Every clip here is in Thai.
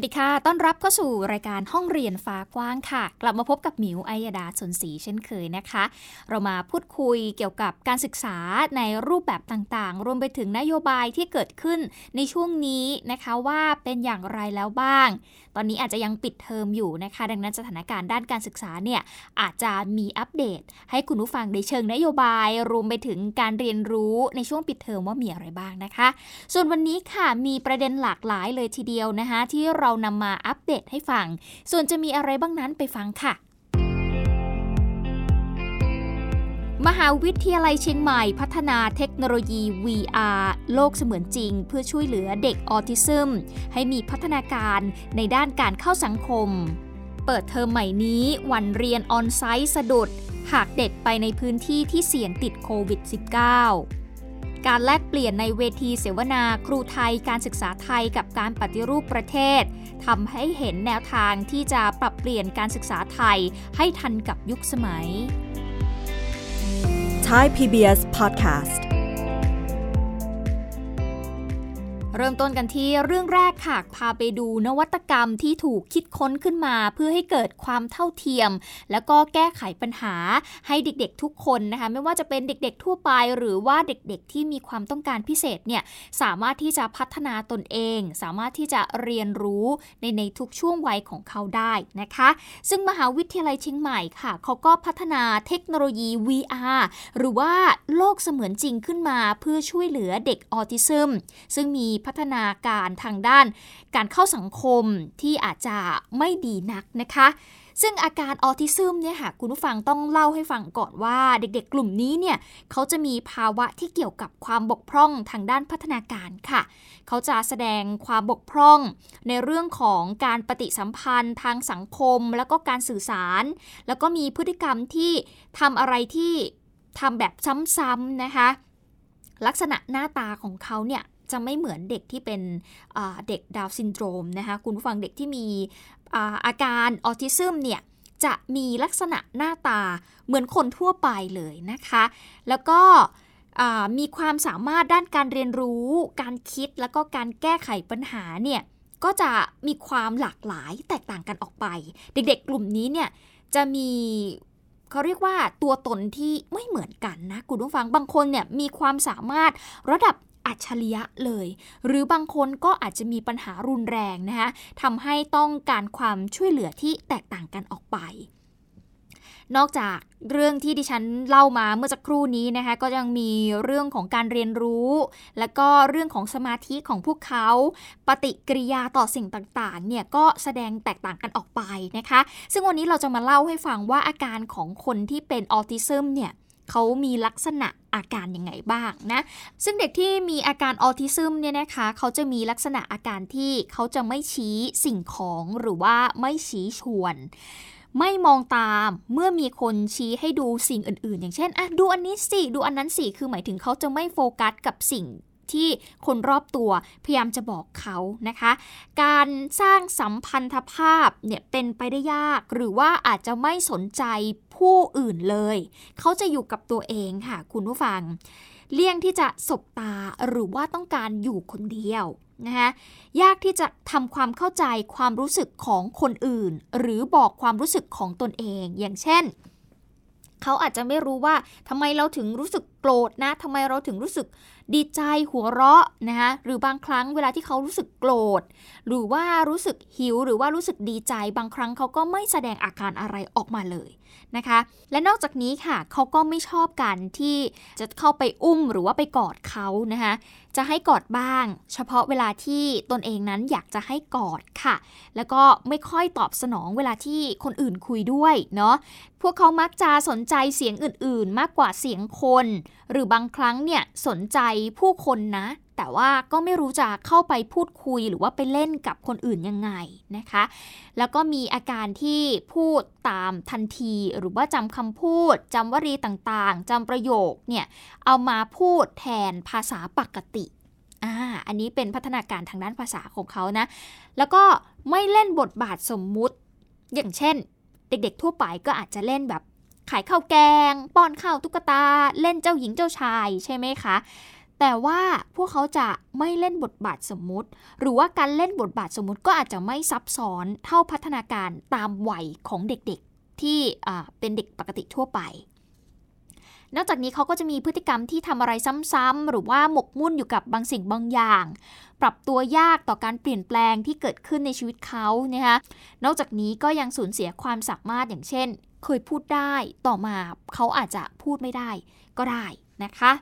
วัสดีค่ะ ต้อนรับเข้าสู่รายการห้องเรียนฟ้ากว้างค่ะ กลับมาพบกับหมิวอัยดาชนศรีเช่นเคยนะคะ เรามาพูดคุยเกี่ยวกับการศึกษาในรูปแบบต่างๆ รวมไปถึงนโยบายที่เกิดขึ้นในช่วงนี้นะคะว่าเป็นอย่างไรแล้วบ้างตอนนี้อาจจะยังปิดเทอมอยู่นะคะ ดังนั้นสถานการณ์ด้านการศึกษาเนี่ยอาจจะมีอัปเดต ให้คุณผู้ฟังได้เชิงนโยบายรวมไปถึงการเรียนรู้ในช่วงปิดเทอมว่ามีอะไรบ้างนะคะ ส่วนวันนี้ค่ะมีประเด็นหลากหลายเลยทีเดียวนะคะที่เรานำมาอัปเดตให้ฟัง ส่วนจะมีอะไรบ้างนั้นไปฟังค่ะ มหาวิทยาลัยเชียงใหม่พัฒนาเทคโนโลยี VR โลกเสมือนจริง เพื่อช่วยเหลือเด็กออทิซึม ให้มีพัฒนาการในด้านการเข้าสังคม เปิดเทอมใหม่นี้วันเรียนออนไซต์สะดุด หากเด็กไปในพื้นที่ที่เสี่ยงติดโควิด -19 การแลกเปลี่ยนในเวทีเสวนาครูไทยการศึกษาไทยกับการปฏิรูปประเทศทำให้เห็นแนวทางที่จะปรับเปลี่ยนการศึกษาไทยให้ทันกับยุคสมัย Thai PBS Podcast เริ่มต้นกันที่เรื่องแรกค่ะ พาไปดูนวัตกรรมที่ถูกคิดค้นขึ้นมา เพื่อให้เกิดความเท่าเทียม แล้วก็แก้ไขปัญหาให้เด็กๆทุกคนนะคะ ไม่ว่าจะเป็นเด็กๆทั่วไป หรือว่าเด็กๆที่มีความต้องการพิเศษเนี่ยสามารถที่จะพัฒนาตนเอง สามารถที่จะเรียนรู้ในในทุกช่วงวัยของเขาได้นะคะ ซึ่งมหาวิทยาลัยเชียงใหม่ค่ะเขาก็พัฒนาเทคโนโลยี VR หรือว่าโลกเสมือนจริงขึ้นมา เพื่อช่วยเหลือเด็กออทิซึมซึ่งมีพัฒนาการทางด้าน การเข้าสังคมที่อาจจะไม่ดีนักนะคะ ซึ่งอาการออทิซึมเนี่ยค่ะคุณผู้ฟังต้องเล่าให้ฟังก่อนว่าเด็กๆ กลุ่มนี้เนี่ยเขาจะมีภาวะที่เกี่ยวกับความบกพร่องทางด้านพัฒนาการค่ะ เขาจะแสดงความบกพร่อง ในเรื่องของการปฏิสัมพันธ์ทางสังคม แล้วก็การสื่อสาร แล้วก็มีพฤติกรรมที่ทำอะไรที่ทำแบบซ้ำๆนะคะ ลักษณะหน้าตาของเขาเนี่ย จะไม่เหมือนเด็กที่เป็นเด็กดาวซินโดรมนะคะคุณผู้ฟังเด็กที่มีอาอาการออทิซึมเนี่ยจะมีลักษณะหน้าตาเหมือนคนทั่วไปเลยนะคะ แล้วก็มีความสามารถด้านการเรียนรู้ การคิดแล้วก็การแก้ไขปัญหาเนี่ยก็จะมีความหลากหลายแตกต่างกันออกไป เด็กๆ กลุ่มนี้เนี่ยจะมีเขาเรียกว่าตัวตนที่ไม่เหมือนกันนะคุณผู้ฟังบางคนเนี่ยมีความสามารถระดับ อัจฉริยะเลย หรือบางคนก็อาจจะมีปัญหารุนแรงนะคะทำให้ต้องการความช่วยเหลือที่แตกต่างกันออกไป นอกจากเรื่องที่ดิฉันเล่ามาเมื่อสักครู่นี้นะคะก็ยังมีเรื่องของการเรียนรู้ และก็เรื่องของสมาธิของพวกเขา ปฏิกิริยาต่อสิ่งต่างๆเนี่ยก็แสดงแตกต่างกันออกไปนะคะ ซึ่งวันนี้เราจะมาเล่าให้ฟังว่าอาการของคนที่เป็นออทิซึมเนี่ย เขามีลักษณะอาการยังไงบ้างนะ ซึ่งเด็กที่มีอาการออทิซึมเนี่ยนะคะเขาจะมีลักษณะอาการที่เขาจะไม่ชี้สิ่งของหรือว่าไม่ชี้ชวน ไม่มองตามเมื่อมีคนชี้ให้ดูสิ่งอื่น ๆ อย่างเช่นอะดูอันนี้สิ ดูอันนั้นสิ คือหมายถึงเขาจะไม่โฟกัสกับสิ่ง ที่คนรอบตัวพยายามจะบอกเขานะคะ การสร้างสัมพันธภาพเนี่ยเป็นไปได้ยาก หรือว่าอาจจะไม่สนใจผู้อื่นเลย เขาจะอยู่กับตัวเองค่ะ คุณผู้ฟัง เลี่ยงที่จะสบตาหรือว่าต้องการอยู่คนเดียวนะคะยากที่จะทำความเข้าใจความรู้สึกของคนอื่น หรือบอกความรู้สึกของตนเอง อย่างเช่น เขาอาจจะไม่รู้ว่าทำไมเราถึงรู้สึกโกรธนะทำไมเราถึงรู้สึก ดีใจหัวเราะนะคะหรือบางครั้งเวลาที่เขารู้สึกโกรธ หรือว่ารู้สึกหิวหรือว่ารู้สึกดีใจ บางครั้งเขาก็ไม่แสดงอาการอะไรออกมาเลย นะคะ และนอกจากนี้ค่ะเขาก็ไม่ชอบกันที่จะเข้าไปอุ้มหรือว่าไปกอดเขานะคะจะให้กอดบ้าง เฉพาะเวลาที่ตนเองนั้นอยากจะให้กอดค่ะ แล้วก็ไม่ค่อยตอบสนองเวลาที่คนอื่นคุยด้วยเนาะพวกเขามักจะสนใจเสียงอื่น ๆ มากกว่าเสียงคน หรือบางครั้งเนี่ยสนใจผู้คนนะ แต่ว่าก็ไม่รู้จะเข้าไปพูดคุยหรือว่าไปเล่นกับคนอื่นยังไงนะคะ แล้วก็มีอาการที่พูดตามทันที หรือว่าจำคำพูดจำวลีต่างๆจำประโยคเนี่ยเอามาพูดแทนภาษาปกติอ่าอันนี้เป็นพัฒนาการทางด้านภาษาของเขานะ แล้วก็ไม่เล่นบทบาทสมมุติ อย่างเช่น เด็กๆทั่วไปก็อาจจะเล่นแบบขายข้าวแกง ป้อนข้าวตุ๊กตา เล่นเจ้าหญิงเจ้าชายใช่ไหมคะ แต่ว่าพวกเขาจะไม่เล่นบทบาทสมมุติ หรือว่าการเล่นบทบาทสมมุติก็อาจจะไม่ซับซ้อนเท่าพัฒนาการตามวัยของเด็กๆ ที่เป็นเด็กปกติทั่วไป นอกจากนี้เขาก็จะมีพฤติกรรมที่ทำอะไรซ้ำๆหรือว่าหมกมุ่นอยู่กับบางสิ่งบางอย่าง ปรับตัวยากต่อการเปลี่ยนแปลงที่เกิดขึ้นในชีวิตเขานะคะนอกจากนี้ก็ยังสูญเสียความสามารถอย่างเช่น เคยพูดได้ต่อมาเขาอาจจะพูดไม่ได้ก็ได้นะคะ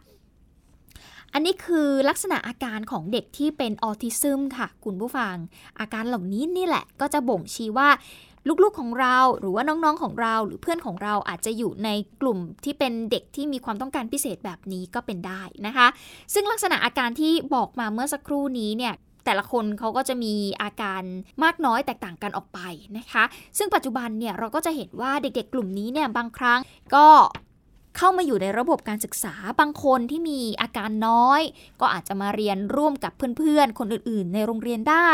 อันนี้คือลักษณะอาการของเด็กที่เป็นออทิซึมค่ะ คุณผู้ฟัง อาการเหล่านี้นี่แหละก็จะบ่งชี้ว่าลูกๆของเราหรือว่าน้องๆของเราหรือเพื่อนของเราอาจจะอยู่ในกลุ่มที่เป็นเด็กที่มีความต้องการพิเศษแบบนี้ก็เป็นได้นะคะ ซึ่งลักษณะอาการที่บอกมาเมื่อสักครู่นี้เนี่ยแต่ละคนเขาก็จะมีอาการมากน้อยแตกต่างกันออกไปนะคะ ซึ่งปัจจุบันเนี่ยเราก็จะเห็นว่าเด็กๆ กลุ่มนี้เนี่ยบางครั้งก็ เข้ามาอยู่ในระบบการศึกษาบางคนที่มีอาการน้อย ก็อาจจะมาเรียนร่วมกับเพื่อนๆ คนอื่นๆ ในโรงเรียนได้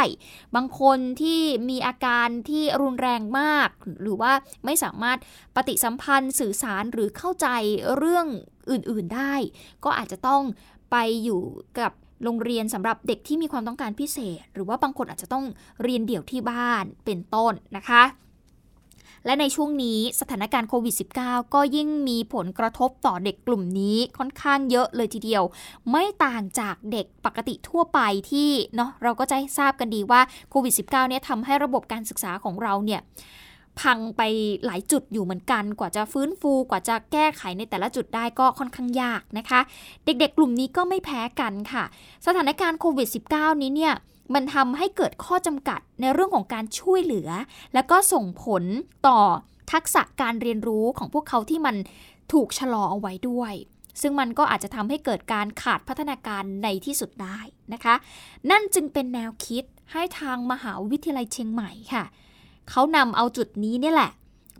บางคนที่มีอาการที่รุนแรงมาก หรือว่าไม่สามารถปฏิสัมพันธ์สื่อสารหรือเข้าใจเรื่องอื่นๆได้ ก็อาจจะต้องไปอยู่กับโรงเรียนสำหรับเด็กที่มีความต้องการพิเศษ หรือว่าบางคนอาจจะต้องเรียนเดี่ยวที่บ้านเป็นต้นนะคะ และในช่วงนี้สถานการณ์โควิด -19 ก็ยิ่งมีผลกระทบต่อเด็กกลุ่มนี้ค่อนข้างเยอะเลยทีเดียว ไม่ต่างจากเด็กปกติทั่วไปที่เนาะเราก็จะทราบกันดีว่าโควิด -19 เนี่ยทำให้ระบบการศึกษาของเราเนี่ยพังไปหลายจุดอยู่เหมือนกัน กว่าจะฟื้นฟู กว่าจะแก้ไขในแต่ละจุดได้ก็ค่อนข้างยากนะคะ เด็กๆ กลุ่มนี้ก็ไม่แพ้กันค่ะ สถานการณ์โควิด -19 นี้เนี่ย มันทำให้เกิดข้อจำกัดในเรื่องของการช่วยเหลือ และก็ส่งผลต่อทักษะการเรียนรู้ของพวกเขาที่มันถูกชะลอเอาไว้ด้วย ซึ่งมันก็อาจจะทำให้เกิดการขาดพัฒนาการในที่สุดได้นะคะ นั่นจึงเป็นแนวคิดให้ทางมหาวิทยาลัยเชียงใหม่ค่ะ เขานำเอาจุดนี้นี่แหละ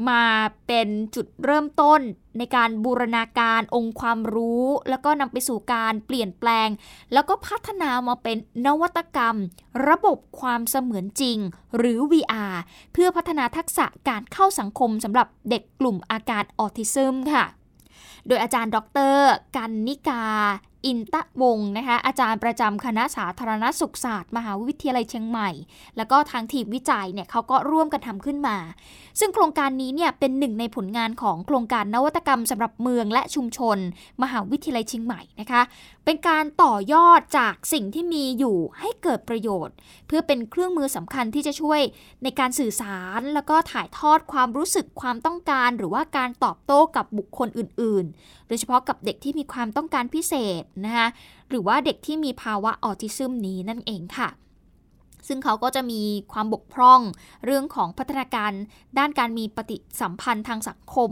มาเป็นจุดเริ่มต้นในการบูรณาการองค์ความรู้ แล้วก็นำไปสู่การเปลี่ยนแปลง แล้วก็พัฒนามาเป็นนวัตกรรม ระบบความเสมือนจริง หรือ VR เพื่อพัฒนาทักษะการเข้าสังคมสำหรับเด็กกลุ่มอาการออทิซึมค่ะ โดยอาจารย์ดร กันนิกา อินตะวงนะคะ อาจารย์ประจำคณะสาธารณสุขศาสตร์ มหาวิทยาลัยเชียงใหม่ แล้วก็ทางทีมวิจัยเนี่ยเขาก็ร่วมกันทำขึ้นมา ซึ่งโครงการนี้เนี่ยเป็นหนึ่งในผลงานของโครงการนวัตกรรมสำหรับเมืองและชุมชน มหาวิทยาลัยเชียงใหม่นะคะ เป็นการต่อยอดจากสิ่งที่มีอยู่ให้เกิดประโยชน์ เพื่อเป็นเครื่องมือสำคัญที่จะช่วยในการสื่อสาร แล้วก็ถ่ายทอดความรู้สึกความต้องการ หรือว่าการตอบโต้กับบุคคลอื่น ๆ โดยเฉพาะกับเด็กที่มีความต้องการพิเศษนะคะหรือว่าเด็กที่มีภาวะออทิซึมนี้นั่นเองค่ะ ซึ่งเขาก็จะมีความบกพร่องเรื่องของพัฒนาการ ด้านการมีปฏิสัมพันธ์ทางสังคม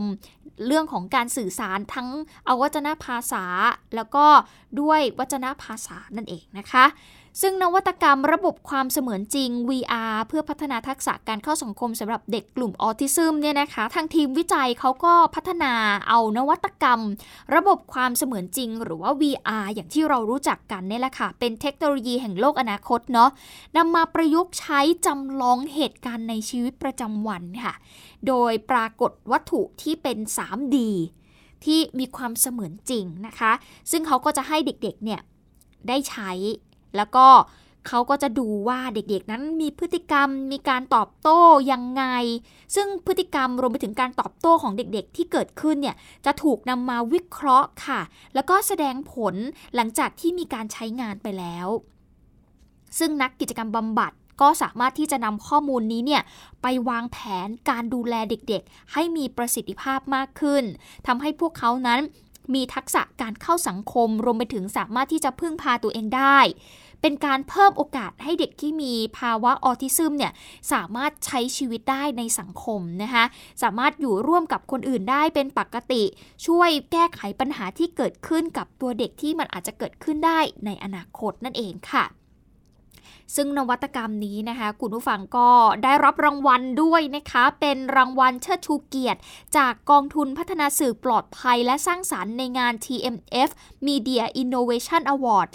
เรื่องของการสื่อสารทั้งเอาวัจนภาษา แล้วก็ด้วยวัจนภาษานั่นเองนะคะ ซึ่งนวัตกรรมระบบความเสมือนจริง VR เพื่อพัฒนาทักษะการเข้าสังคมสำหรับเด็กกลุ่มออทิซึมเนี่ยนะคะทางทีมวิจัยเขาก็พัฒนาเอานวัตกรรม ระบบความเสมือนจริง หรือว่า VR อย่างที่เรารู้จักกันนี่แหละค่ะ เป็นเทคโนโลยีแห่งโลกอนาคตเนาะนำมาประยุกต์ใช้จำลองเหตุการณ์ในชีวิตประจำวันค่ะ โดยปรากฏวัตถุที่เป็น 3D ที่มีความเสมือนจริงนะคะ ซึ่งเขาก็จะให้เด็กๆเนี่ยได้ใช้ แล้วก็เขาก็จะดูว่าเด็กๆนั้นมีพฤติกรรมมีการตอบโต้ยังไง ซึ่งพฤติกรรมรวมไปถึงการตอบโต้ของเด็กๆ ที่เกิดขึ้นเนี่ยจะถูกนำมาวิเคราะห์ค่ะ แล้วก็แสดงผลหลังจากที่มีการใช้งานไปแล้ว ซึ่งนักกิจกรรมบำบัดก็สามารถที่จะนำข้อมูลนี้เนี่ยไปวางแผนการดูแลเด็กๆ ให้มีประสิทธิภาพมากขึ้นทำให้พวกเขานั้น มีทักษะการเข้าสังคม รวมไปถึงสามารถที่จะพึ่งพาตัวเองได้ เป็นการเพิ่มโอกาสให้เด็กที่มีภาวะออทิซึมเนี่ยสามารถใช้ชีวิตได้ในสังคมนะคะสามารถอยู่ร่วมกับคนอื่นได้เป็นปกติ ช่วยแก้ไขปัญหาที่เกิดขึ้นกับตัวเด็กที่มันอาจจะเกิดขึ้นได้ในอนาคตนั่นเองค่ะ ซึ่งนวัตกรรมนี้นะคะคุณผู้ฟังก็ได้รับรางวัลด้วยนะคะ เป็นรางวัลเชิดชูเกียรติ จากกองทุนพัฒนาสื่อปลอดภัยและสร้างสารรค์ในงาน TMF Media Innovation Award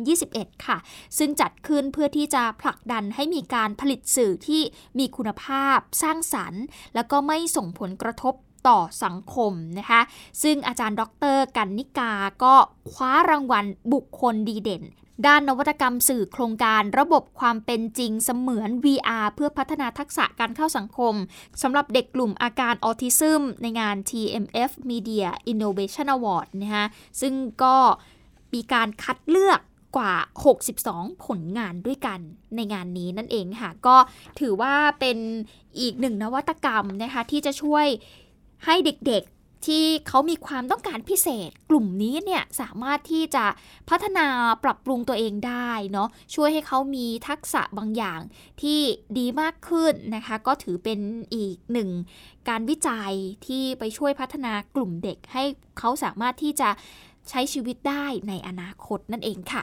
2021 ค่ะ ซึ่งจัดขึ้นเพื่อที่จะผลักดันให้มีการผลิตสื่อที่มีคุณภาพ สร้างสรรค์ แล้วก็ไม่ส่งผลกระทบต่อสังคมนะคะ ซึ่งอาจารย์ดร กันนิกาก็คว้ารางวัลบุคคลดีเด่น ด้านนวัตกรรมสื่อโครงการระบบความเป็นจริงเสมือน VR เพื่อพัฒนาทักษะการเข้าสังคมสำหรับเด็กกลุ่มอาการออทิซึมในงาน TMF Media Innovation Award นะคะซึ่งก็มีการคัดเลือกกว่า 62 ผลงานด้วยกันในงานนี้นั่นเองค่ะ ก็ถือว่าเป็นอีกหนึ่งนวัตกรรมนะคะที่จะช่วยให้เด็ก ที่เขามีความต้องการพิเศษ กลุ่มนี้เนี่ยสามารถที่จะพัฒนาปรับปรุงตัวเองได้เนาะช่วยให้เขามีทักษะบางอย่างที่ดีมากขึ้นนะคะ ก็ถือเป็นอีกหนึ่งการวิจัยที่ไปช่วยพัฒนากลุ่มเด็กให้เขาสามารถที่จะใช้ชีวิตได้ในอนาคตนั่นเองค่ะ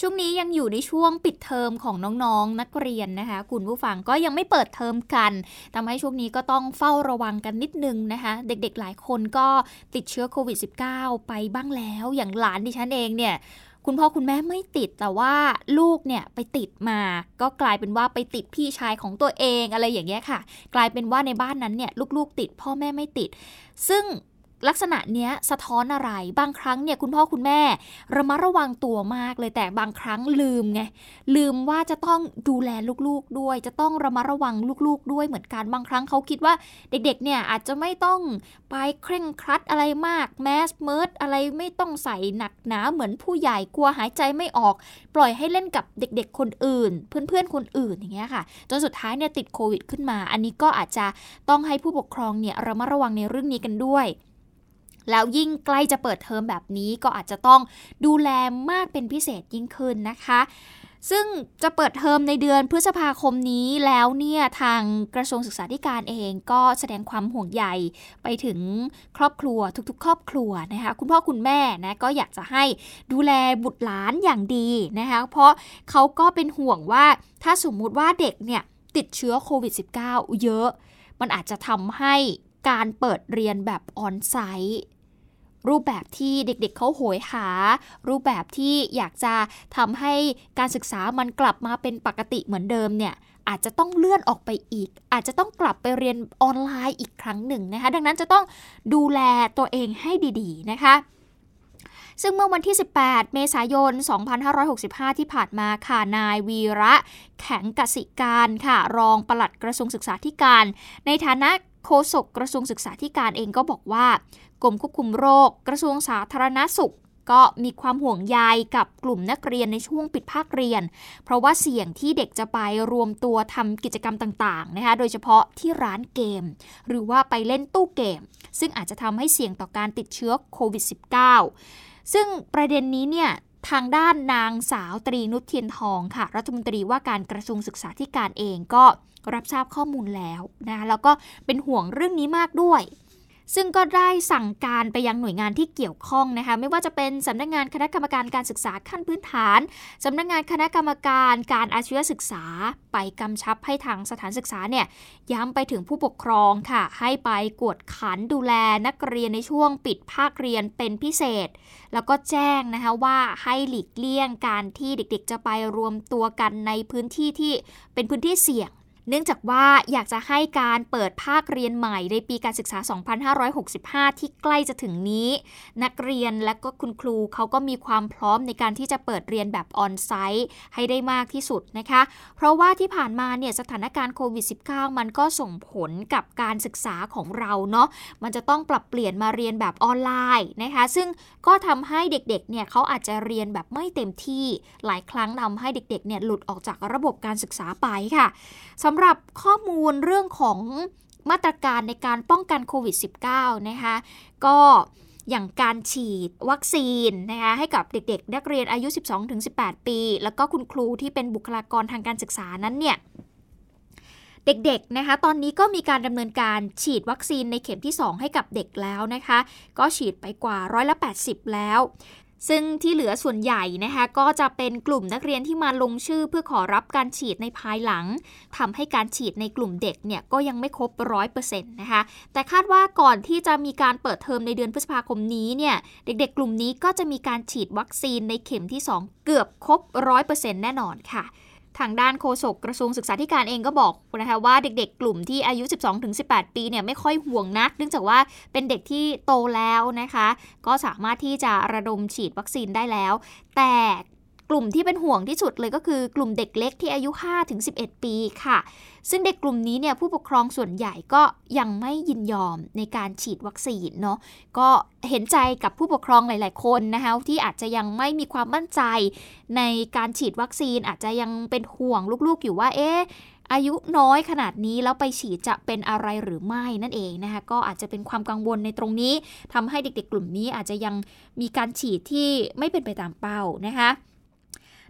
ช่วงนี้ยังอยู่ในช่วงปิดเทอมของน้องๆนนักเรียนนะคะ คุณผู้ฟังก็ยังไม่เปิดเทอมกันทำให้ช่วงนี้ก็ต้องเฝ้าระวังกันนิดนึงนะคะ เด็กๆหลายคนก็ติดเชื้อโควิด -19 ไปบ้างแล้วอย่างหลานดิฉันเองเนี่ยคุณพ่อคุณแม่ไม่ติดแต่ว่าลูกเนี่ยไปติดมา ก็กลายเป็นว่าไปติดพี่ชายของตัวเองอะไรอย่างเงี้ยค่ะ กลายเป็นว่าในบ้านนั้นเนี่ยลูกๆติดพ่อแม่ไม่ติด ซึ่ง ลักษณะเนี้ยสะท้อนอะไร บางครั้งเนี่ยคุณพ่อคุณแม่ ระมัดระวังตัวมากเลยแต่บางครั้งลืมไงลืมว่าจะต้องดูแลลูกๆด้วย จะต้องระมัดระวังลูกๆ ด้วยเหมือนกันบางครั้งเขาคิดว่าเด็กๆเนี่ยอาจจะไม่ต้องไปเคร่งครัดอะไรมากแมสเมิร์ดอะไรไม่ต้องใส่หนักหนาเหมือนผู้ใหญ่กลัวหายใจไม่ออก ปล่อยให้เล่นกับเด็กๆ คนอื่น เพื่อนๆคนอื่นอย่างเงี้ยค่ะจนสุดท้ายเนี่ยติดโควิดขึ้นมา อันนี้ก็อาจจะต้องให้ผู้ปกครองเนี่ยระมัดระวังในเรื่องนี้กันด้วย แล้วยิ่งใกล้จะเปิดเทอมแบบนี้ก็อาจจะต้องดูแลมากเป็นพิเศษยิ่งขึ้นนะคะ ซึ่งจะเปิดเทอมในเดือนพฤษภาคมนี้แล้วเนี่ยทางกระทรวงศึกษาธิการเองก็แสดงความห่วงใยไปถึงครอบครัวทุกๆ ครอบครัวนะคะคุณพ่อคุณแม่นะก็อยากจะให้ดูแลบุตรหลานอย่างดีนะคะเพราะเขาก็เป็นห่วงว่าถ้าสมมุติว่าเด็กเนี่ยติดเชื้อโควิด -19 เยอะ มันอาจจะทำให้การเปิดเรียนแบบออนไซต์ รูปแบบที่เด็กๆเขาโหยหา รูปแบบที่อยากจะทำให้การศึกษามันกลับมาเป็นปกติเหมือนเดิมเนี่ยอาจจะต้องเลื่อนออกไปอีก อาจจะต้องกลับไปเรียนออนไลน์อีกครั้งหนึ่งนะคะ ดังนั้นจะต้องดูแลตัวเองให้ดีๆนะคะ ซึ่งเมื่อวันที่ 18 เมษายน 2565 ที่ผ่านมาค่ะ นายวีระ แข็งกสิการค่ะ รองปลัดกระทรวงศึกษาธิการ ในฐานะ โฆษกกระทรวงศึกษาธิการเองก็บอกว่ากรมควบคุมโรค กระทรวงสาธารณสุข ก็มีความห่วงใยกับกลุ่มนักเรียนในช่วงปิดภาคเรียน เพราะว่าเสี่ยงที่เด็กจะไปรวมตัวทำกิจกรรมต่างๆนะคะโดยเฉพาะที่ร้านเกม หรือว่าไปเล่นตู้เกม ซึ่งอาจจะทำให้เสี่ยงต่อการติดเชื้อโควิด -19 ซึ่งประเด็นนี้เนี่ย ทางด้านนางสาวตรีนุชเทียนทองค่ะ รัฐมนตรีว่าการกระทรวงศึกษาธิการเองก็รับทราบข้อมูลแล้วนะแล้วก็เป็นห่วงเรื่องนี้มากด้วย ซึ่งก็ได้สั่งการไปยังหน่วยงานที่เกี่ยวข้องนะคะไม่ว่าจะเป็นสำนักงงานคณะกรรมการการศึกษาขั้นพื้นฐานสำนักงงานคณะกรรมการการอาชีวศึกษา ไปกำชับให้ทางสถานศึกษาเนี่ยย้ำไปถึงผู้ปกครองค่ะ ให้ไปกวดขันดูแลนักเรียนในช่วงปิดภาคเรียนเป็นพิเศษ แล้วก็แจ้งนะคะว่าให้หลีกเลี่ยงการที่เด็กๆ จะไปรวมตัวกันในพื้นที่ที่เป็นพื้นที่เสี่ยง เนื่องจากว่าอยากจะให้การเปิดภาคเรียนใหม่ในปีการศึกษา 2565 ที่ใกล้จะถึงนี้ นักเรียนและก็คุณครูเขาก็มีความพร้อมในการที่จะเปิดเรียนแบบออนไซต์ให้ได้มากที่สุดนะคะ เพราะว่าที่ผ่านมาเนี่ยสถานการณ์โควิด -19 มันก็ส่งผลกับการศึกษาของเราเนาะมันจะต้องปรับเปลี่ยนมาเรียนแบบออนไลน์นะคะ ซึ่งก็ทำให้เด็กๆเนี่ยเขาอาจจะเรียนแบบไม่เต็มที่ หลายครั้งทำให้เด็กๆเนี่ยหลุดออกจากระบบการศึกษาไปค่ะสำำหรับข้อมูลเรื่องของมาตรการในการป้องกันโควิด -19 นะคะก็อย่างการฉีดวัคซีนนะคะให้กับเด็กๆ นักเรียนอายุ 12-18 ปี แล้วก็คุณครูที่เป็นบุคลากรทางการศึกษานั้นเนี่ยเด็กๆ นะคะ ตอนนี้ก็มีการดำเนินการฉีดวัคซีนในเข็มที่ 2 ให้กับเด็กแล้วนะคะ ก็ฉีดไปกว่าร้อยละ 80 แล้ว ซึ่งที่เหลือส่วนใหญ่นะคะก็จะเป็นกลุ่มนักเรียนที่มาลงชื่อเพื่อขอรับการฉีดในภายหลังทำให้การฉีดในกลุ่มเด็กเนี่ยก็ยังไม่ครบร้อยเปอร์เซ็นต์นะคะ แต่คาดว่าก่อนที่จะมีการเปิดเทอมในเดือนพฤษภาคมนี้เนี่ยเด็กๆ กลุ่มนี้ก็จะมีการฉีดวัคซีนในเข็มที่ 2 เกือบครบร้อยเปอร์เซ็นต์แน่นอนค่ะ ทางด้านโฆษกกระทรวงศึกษาธิการเองก็บอกนะคะว่าเด็กๆ กลุ่มที่อายุ 12-18 ปีเนี่ยไม่ค่อยห่วงนัก เนื่องจากว่าเป็นเด็กที่โตแล้วนะคะ ก็สามารถที่จะระดมฉีดวัคซีนได้แล้ว แต่ กลุ่มที่เป็นห่วงที่สุดเลยก็คือกลุ่มเด็กเล็กที่อายุ 5-11 ปีค่ะ ซึ่งเด็กกลุ่มนี้เนี่ยผู้ปกครองส่วนใหญ่ก็ยังไม่ยินยอมในการฉีดวัคซีนเนาะก็เห็นใจกับผู้ปกครองหลาย ๆ คนนะคะที่อาจจะยังไม่มีความมั่นใจ ในการฉีดวัคซีนอาจจะยังเป็นห่วงลูกๆอยู่ว่าเอ๊ะอายุน้อยขนาดนี้แล้วไปฉีดจะเป็นอะไรหรือไม่นั่นเองนะคะก็อาจจะเป็นความกังวลในตรงนี้ทำให้เด็กๆ กลุ่มนี้อาจจะยังมีการฉีดที่ไม่เป็นไปตามเป้านะคะ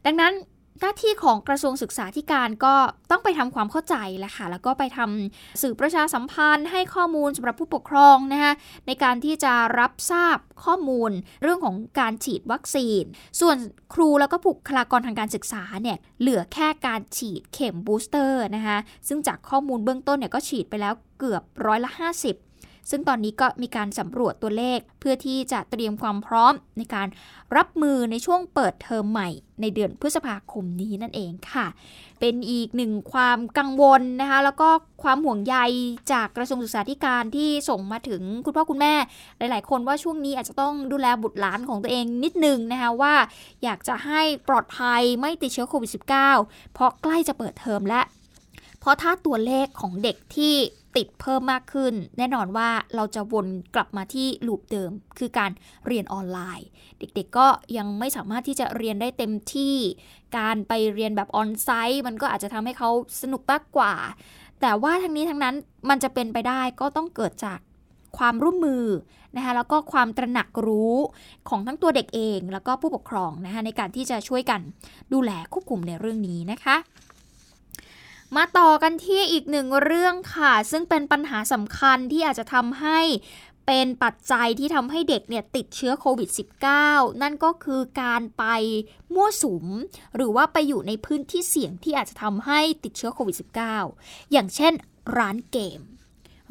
ดังนั้นหน้าที่ของกระทรวงศึกษาธิการก็ต้องไปทำความเข้าใจแหละค่ะแล้วก็ไปทำสื่อประชาสัมพันธ์ ให้ข้อมูลสำหรับผู้ปกครองนะคะในการที่จะรับทราบข้อมูลเรื่องของการฉีดวัคซีน ส่วนครูแล้วก็บุคลากรทางการศึกษาเนี่ยเหลือแค่การฉีดเข็มบูสเตอร์นะคะซึ่งจากข้อมูลเบื้องต้นเนี่ยก็ฉีดไปแล้วเกือบร้อยละ 50 ซึ่งตอนนี้ก็มีการสำรวจตัวเลขเพื่อที่จะเตรียมความพร้อมในการรับมือในช่วงเปิดเทอมใหม่ ในเดือนพฤษภาคมนี้นั่นเองค่ะ เป็นอีกหนึ่งความกังวลนะคะแล้วก็ความห่วงใยจากกระทรวงศึกษาธิการที่ส่งมาถึงคุณพ่อคุณแม่ หลาย ๆ คนว่าช่วงนี้อาจจะต้องดูแลบุตรหลานของตัวเองนิดนึงนะคะว่าอยากจะให้ปลอดภัยไม่ติดเชื้อโควิด -19 เพราะใกล้จะเปิดเทอมและเพราะถ้าตัวเลขของเด็กที่ ติดเพิ่มมากขึ้น แน่นอนว่าเราจะวนกลับมาที่ลูปเดิม คือการเรียนออนไลน์ เด็กๆก็ยังไม่สามารถที่จะเรียนได้เต็มที่ การไปเรียนแบบออนไซต์มันก็อาจจะทำให้เขาสนุกมากกว่า แต่ว่าทั้งนี้ทั้งนั้นมันจะเป็นไปได้ก็ต้องเกิดจากความร่วมมือนะคะแล้วก็ความตระหนักรู้ของทั้งตัวเด็กเอง แล้วก็ผู้ปกครองนะคะในการที่จะช่วยกันดูแลควบคุมในเรื่องนี้นะคะ มาต่อกันที่อีกหนึ่งเรื่องค่ะ ซึ่งเป็นปัญหาสำคัญที่อาจจะทำให้เป็นปัจจัยที่ทำให้เด็กเนี่ยติดเชื้อโควิด -19 นั่นก็คือการไปมั่วสุม หรือว่าไปอยู่ในพื้นที่เสี่ยงที่อาจจะทำให้ติดเชื้อโควิด -19 อย่างเช่นร้านเกม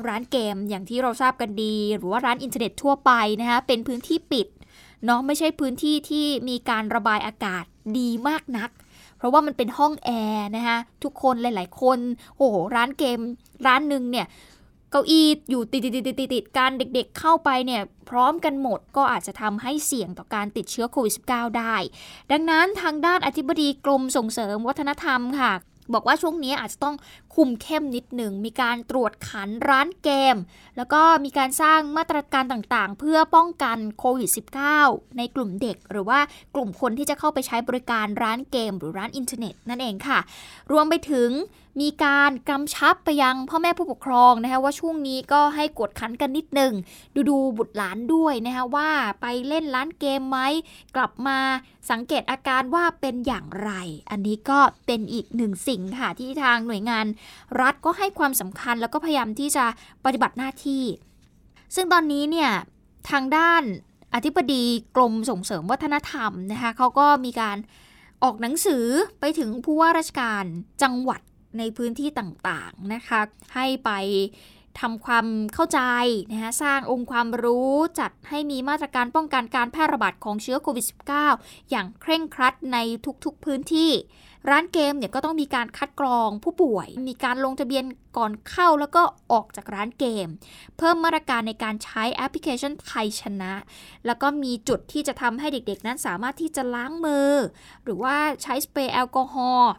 ร้านเกมอย่างที่เราทราบกันดี หรือว่าร้านอินเทอร์เน็ตทั่วไปนะคะเป็นพื้นที่ปิดเนาะไม่ใช่พื้นที่ที่มีการระบายอากาศดีมากนัก เพราะว่ามันเป็นห้องแอร์นะคะทุกคนหลาย ๆ คนโอ้โหร้านเกมร้านหนึ่งเนี่ยเก้าอี้อยู่ติดติดติดติดติดกันเด็กๆเข้าไปเนี่ยพร้อมกันหมดก็อาจจะทำให้เสี่ยงต่อการติดเชื้อโควิด -19 ได้ ดังนั้นทางด้านอธิบดีกรมส่งเสริมวัฒนธรรมค่ะ บอกว่าช่วงนี้อาจจะต้องคุมเข้มนิดหนึ่ง มีการตรวจขันร้านเกม แล้วก็มีการสร้างมาตรการต่างๆ เพื่อป้องกันโควิด -19 ในกลุ่มเด็ก หรือว่ากลุ่มคนที่จะเข้าไปใช้บริการร้านเกม หรือร้านอินเทอร์เน็ตนั่นเองค่ะ รวมไปถึง มีการกำชับไปยังพ่อแม่ผู้ปกครองนะคะว่าช่วงนี้ก็ให้กดขันกันนิดหนึ่งดูดูบุตรหลานด้วยนะคะว่าไปเล่นร้านเกมไหมกลับมาสังเกตอาการว่าเป็นอย่างไร อันนี้ก็เป็นอีกหนึ่งสิ่งค่ะที่ทางหน่วยงาน รัฐก็ให้ความสำคัญแล้วก็พยายามที่จะปฏิบัติหน้าที่ ซึ่งตอนนี้เนี่ยทางด้านอธิบดีกรมส่งเสริมวัฒนธรรมนะคะเขาก็มีการออกหนังสือไปถึงผู้ว่าราชการจังหวัด ในพื้นที่ต่างๆนะคะ ให้ไปทำความเข้าใจนะคะสร้างองค์ความรู้จัดให้มีมาตรการป้องกันการแพร่ระบาดของเชื้อโควิด -19 อย่างเคร่งครัดในทุกๆพื้นที่ ร้านเกมเนี่ยก็ต้องมีการคัดกรองผู้ป่วย มีการลงทะเบียนก่อนเข้าแล้วก็ออกจากร้านเกม เพิ่มมาตรการในการใช้แอปพลิเคชันไทยชนะ แล้วก็มีจุดที่จะทำให้เด็กๆ นั้นสามารถที่จะล้างมือ หรือว่าใช้สเปรย์แอลกอฮอล์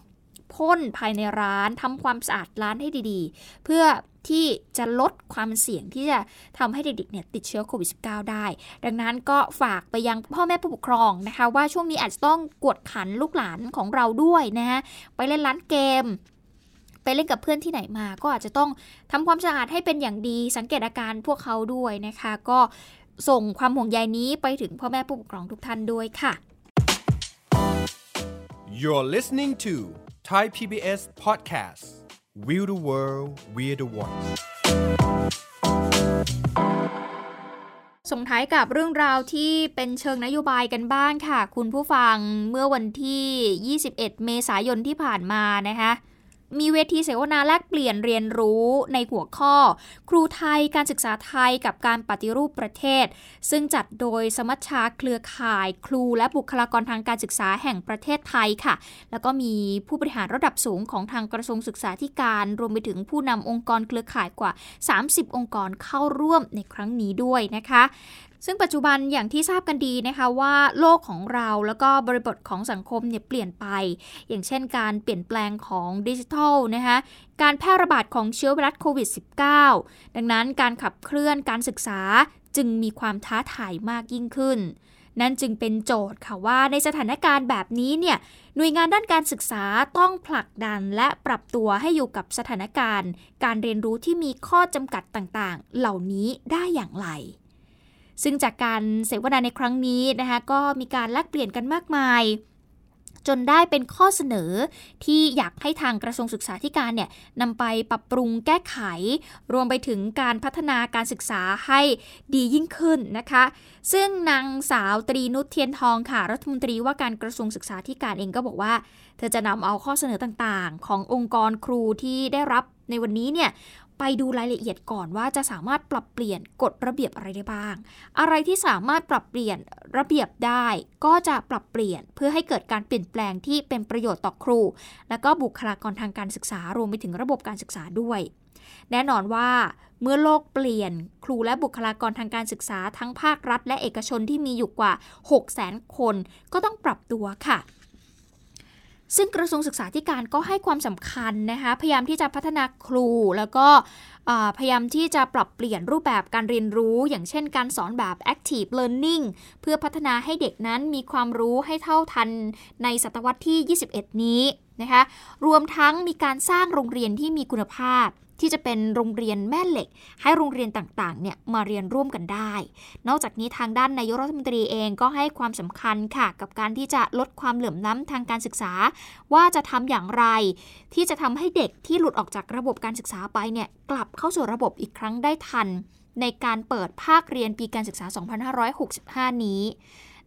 พ่นภายในร้านทำความสะอาดร้านให้ดีๆ เพื่อที่จะลดความเสี่ยงที่จะทำให้เด็กๆเนี่ยติดเชื้อโควิด -19 ได้ ดังนั้นก็ฝากไปยังพ่อแม่ผู้ปกครองนะคะ ว่าช่วงนี้อาจจะต้องกวดขันลูกหลานของเราด้วยนะฮะ ไปเล่นร้านเกม ไปเล่นกับเพื่อนที่ไหนมา ก็อาจจะต้องทำความสะอาดให้เป็นอย่างดี สังเกตอาการพวกเขาด้วยนะคะ ก็ส่งความห่วงใยนี้ไปถึงพ่อแม่ผู้ปกครองทุกท่านด้วยค่ะ You're listening to Thai PBS Podcast We the World We the One ส่งท้ายกับเรื่องราวที่เป็นเชิงนโยบายกันบ้างค่ะ คุณผู้ฟังเมื่อวันที่ 21 เมษายนที่ผ่านมานะคะ มีเวทีเสวนาแลกเปลี่ยนเรียนรู้ในหัวข้อ ครูไทยการศึกษาไทยกับการปฏิรูปประเทศ ซึ่งจัดโดยสมัชชาเครือข่าย ครูและบุคลากรทางการศึกษาแห่งประเทศไทยค่ะ แล้วก็มีผู้บริหารระดับสูงของทางกระทรวงศึกษาธิการรวมไปถึงผู้นำองค์กรเครือข่ายกว่า 30 องค์กรเข้าร่วมในครั้งนี้ด้วยนะคะซึ่งปัจจุบันอย่างที่ทราบกันดีนะคะว่าโลกของเราแล้วก็บริบทของสังคมเนี่ยเปลี่ยนไป อย่างเช่นการเปลี่ยนแปลงของดิจิทัลนะคะการแพร่ระบาดของเชื้อไวรัสโควิด -19 ดังนั้นการขับเคลื่อนการศึกษาจึงมีความท้าทายมากยิ่งขึ้น นั่นจึงเป็นโจทย์ค่ะว่าในสถานการณ์แบบนี้เนี่ยหน่วยงานด้านการศึกษาต้องผลักดันและปรับตัวให้อยู่กับสถานการณ์ การเรียนรู้ที่มีข้อจำกัดต่างๆ เหล่านี้ได้อย่างไร ซึ่งจากการเสวนาในครั้งนี้นะคะก็มีการแลกเปลี่ยนกันมากมาย จนได้เป็นข้อเสนอที่อยากให้ทางกระทรวงศึกษาธิการเนี่ยนำไปปรับปรุงแก้ไข รวมไปถึงการพัฒนาการศึกษาให้ดียิ่งขึ้นนะคะ ซึ่งนางสาวตรีนุชเทียนทองค่ะรัฐมนตรีว่าการกระทรวงศึกษาธิการเองก็บอกว่า เธอจะนำเอาข้อเสนอต่างๆ ขององค์กรครูที่ได้รับในวันนี้เนี่ย ไปดูรายละเอียดก่อนว่าจะสามารถปรับเปลี่ยนกฎระเบียบอะไรได้บ้าง อะไรที่สามารถปรับเปลี่ยนระเบียบได้ ก็จะปรับเปลี่ยนเพื่อให้เกิดการเปลี่ยนแปลงที่เป็นประโยชน์ต่อครู และก็บุคลากรทางการศึกษารวมไปถึงระบบการศึกษาด้วย แน่นอนว่าเมื่อโลกเปลี่ยนครูและบุคลากรทางการศึกษาทั้งภาครัฐ และเอกชนที่มีอยู่กว่า 6 0 0 0 0 0 คน ก็ต้องปรับตัวค่ะ ซึ่งกระทรวงศึกษาธิการก็ให้ความสำคัญนะคะพยายามที่จะพัฒนาครูแล้วก็พยายามที่จะปรับเปลี่ยนรูปแบบการเรียนรู้ อย่างเช่นการสอนแบบ active learning เพื่อพัฒนาให้เด็กนั้นมีความรู้ให้เท่าทันในศตวรรษที่ 21 นี้นะคะรวมทั้งมีการสร้างโรงเรียนที่มีคุณภาพ ที่จะเป็นโรงเรียนแม่เหล็ก ให้โรงเรียนต่างๆเนี่ยมาเรียนร่วมกันได้ นอกจากนี้ทางด้านนายกรัฐมนตรีเองก็ให้ความสำคัญค่ะ กับการที่จะลดความเหลื่อมล้ำทางการศึกษา ว่าจะทำอย่างไร ที่จะทำให้เด็กที่หลุดออกจากระบบการศึกษาไปเนี่ยกลับเข้าสู่ระบบอีกครั้งได้ทัน ในการเปิดภาคเรียนปีการศึกษา 2565 นี้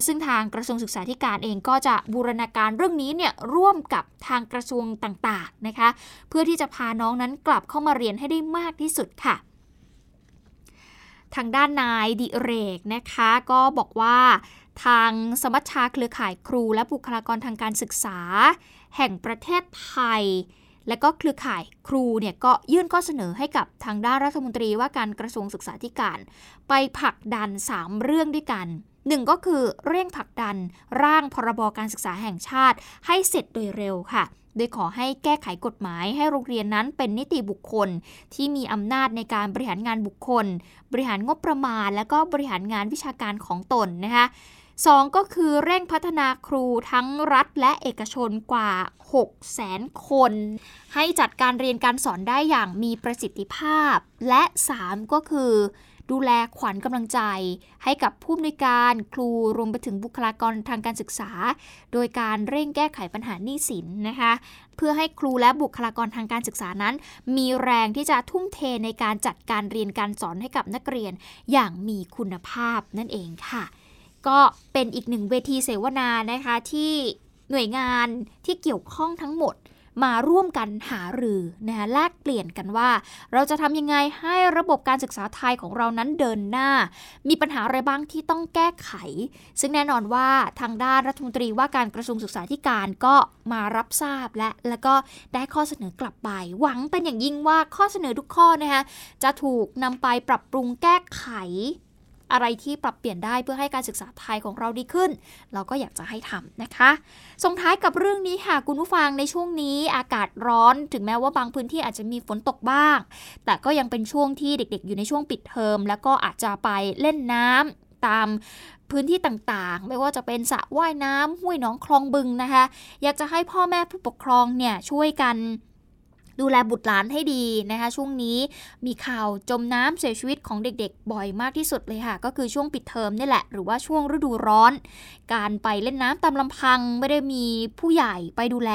ซึ่งทางกระทรวงศึกษาธิการเองก็จะบูรณาการเรื่องนี้เนี่ยร่วมกับทางกระทรวงต่างๆนะคะ เพื่อที่จะพาน้องนั้นกลับเข้ามาเรียนให้ได้มากที่สุดค่ะทางด้านนายดิเรกนะคะก็บอกว่าทางสมัชชาเครือข่ายครูและบุคลากรทางการศึกษา แห่งประเทศไทย และก็เครือข่ายครูเนี่ยก็ยื่นข้อเสนอให้กับทางด้านรัฐมนตรีว่าการกระทรวงศึกษาธิการ ไปผลักดัน 3 เรื่องด้วยกัน หนึ่งก็คือเร่งผลักดันร่างพรบการศึกษาแห่งชาติ ให้เสร็จโดยเร็วค่ะ โดยขอให้แก้ไขกฎหมายให้โรงเรียนนั้นเป็นนิติบุคคล ที่มีอำนาจในการบริหารงานบุคคล บริหารงบประมาณ และก็บริหารงานวิชาการของตนนะคะสองก็คือเร่งพัฒนาครูทั้งรัฐและเอกชนกว่า 6 0แสนคน ให้จัดการเรียนการสอนได้อย่างมีประสิทธิภาพ และ 3 ก็คือ ดูแลขวัญกำลังใจ ให้กับผู้อำนวยการครูรวมไปถึงบุคลากรทางการศึกษา โดยการเร่งแก้ไขปัญหาหนี้สินนะคะ เพื่อให้ครูและบุคลากรทางการศึกษานั้น มีแรงที่จะทุ่มเทในการจัดการเรียนการสอนให้กับนักเรียนอย่างมีคุณภาพนั่นเองค่ะ ก็เป็นอีกหนึ่งเวทีเสวนานะคะที่หน่วยงานที่เกี่ยวข้องทั้งหมด มาร่วมกันหารือนะคะแลกเปลี่ยนกันว่า เราจะทำยังไงให้ระบบการศึกษาไทยของเรานั้นเดินหน้า มีปัญหาอะไรบ้างที่ต้องแก้ไข ซึ่งแน่นอนว่าทางด้านรัฐมนตรีว่าการกระทรวงศึกษาธิการก็มารับทราบและแล้วก็ได้ข้อเสนอกลับไป หวังเป็นอย่างยิ่งว่าข้อเสนอทุกข้อนะคะจะถูกนำไปปรับปรุงแก้ไข อะไรที่ปรับเปลี่ยนได้เพื่อให้การศึกษาไทยของเราดีขึ้น เราก็อยากจะให้ทำนะคะ ส่งท้ายกับเรื่องนี้ค่ะคุณผู้ฟังในช่วงนี้อากาศร้อนถึงแม้ว่าบางพื้นที่อาจจะมีฝนตกบ้าง แต่ก็ยังเป็นช่วงที่เด็ก ๆ อยู่ในช่วงปิดเทอม แล้วก็อาจจะไปเล่นน้ำตามพื้นที่ต่างๆ ไม่ว่าจะเป็นสระว่ายน้ำห้วยหนองคลองบึงนะคะ อยากจะให้พ่อแม่ผู้ปกครองเนี่ยช่วยกัน ดูแลบุตรหลานให้ดีนะคะ ช่วงนี้มีข่าวจมน้ำเสียชีวิตของเด็กๆ บ่อยมากที่สุดเลยค่ะ ก็คือช่วงปิดเทอมนี่แหละ หรือว่าช่วงฤดูร้อน การไปเล่นน้ำตามลำพังไม่ได้มีผู้ใหญ่ไปดูแล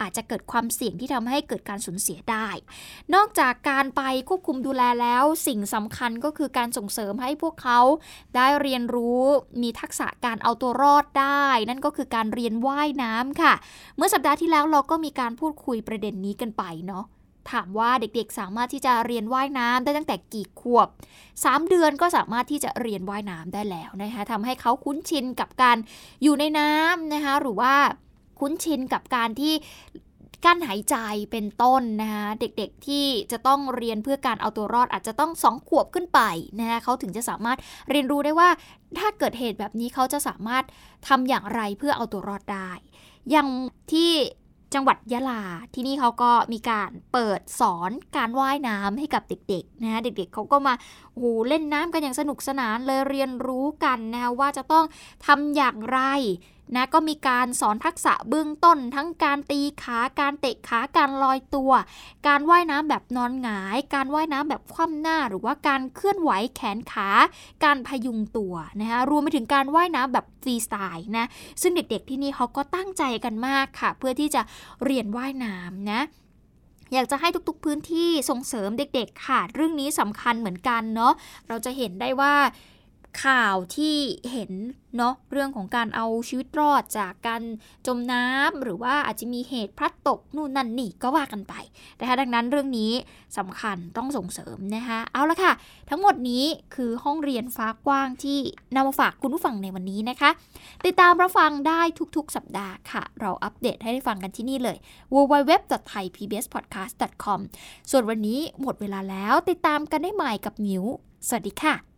อาจจะเกิดความเสี่ยงที่ทำให้เกิดการสูญเสียได้ นอกจากการไปควบคุมดูแลแล้วสิ่งสำคัญก็คือการส่งเสริมให้พวกเขาได้เรียนรู้มีทักษะการเอาตัวรอดได้ นั่นก็คือการเรียนว่ายน้ำค่ะ เมื่อสัปดาห์ที่แล้วเราก็มีการพูดคุยประเด็นนี้กันไปเนาะ ถามว่าเด็กๆ สามารถที่จะเรียนว่ายน้ำได้ตั้งแต่กี่ขวบ 3 เดือนก็สามารถที่จะเรียนว่ายน้ำได้แล้วนะคะทำให้เขาคุ้นชินกับการอยู่ในน้ำนะคะหรือว่าคุ้นชินกับการที่กั้นหายใจเป็นต้นนะคะเด็กๆที่จะต้องเรียนเพื่อการเอาตัวรอดอาจจะต้องสองขวบขึ้นไปนะคะเขาถึงจะสามารถเรียนรู้ได้ว่า ถ้าเกิดเหตุแบบนี้เขาจะสามารถทำอย่างไรเพื่อเอาตัวรอดได้ อย่างที่ จังหวัดยะลาที่นี่เขาก็มีการเปิดสอนการว่ายน้ำให้กับเด็กๆนะเด็กๆเขาก็มา โอ้โหเล่นน้ำกันอย่างสนุกสนานเลยเรียนรู้กันนะว่าจะต้องทำอย่างไรนะก็มีการสอนทักษะเบื้องต้น ทั้งการตีขาการเตะขาการลอยตัว การว่ายน้ำแบบนอนหงาย การว่ายน้ำแบบคว่ำหน้า หรือว่าการเคลื่อนไหวแขนขา การพยุงตัวนะคะรวมไปถึงการว่ายน้ำแบบฟรีสไตล์นะซึ่งเด็กๆที่นี่เขาก็ตั้งใจกันมากค่ะ เพื่อที่จะเรียนว่ายน้ำนะ อยากจะให้ทุกๆพื้นที่ส่งเสริมเด็ก ๆ ค่ะ เรื่องนี้สำคัญเหมือนกันเนาะเราจะเห็นได้ว่า ข่าวที่เห็นเนาะเรื่องของการเอาชีวิตรอดจากการจมน้ำหรือว่าอาจจะมีเหตุพลัดตกนู่นนั่นนี่ก็ว่ากันไปนะคะดังนั้นเรื่องนี้สำคัญต้องส่งเสริมนะคะเอาละค่ะ ทั้งหมดนี้คือห้องเรียนฟ้ากว้างที่นำมาฝากคุณผู้ฟังในวันนี้นะคะ ติดตามรับฟังได้ทุกๆ สัปดาห์ค่ะ เราอัปเดตให้ได้ฟังกันที่นี่เลย www.thaipbspodcast.com ส่วนวันนี้หมดเวลาแล้วติดตามกันได้ใหม่กับมิวสวัสดีค่ะ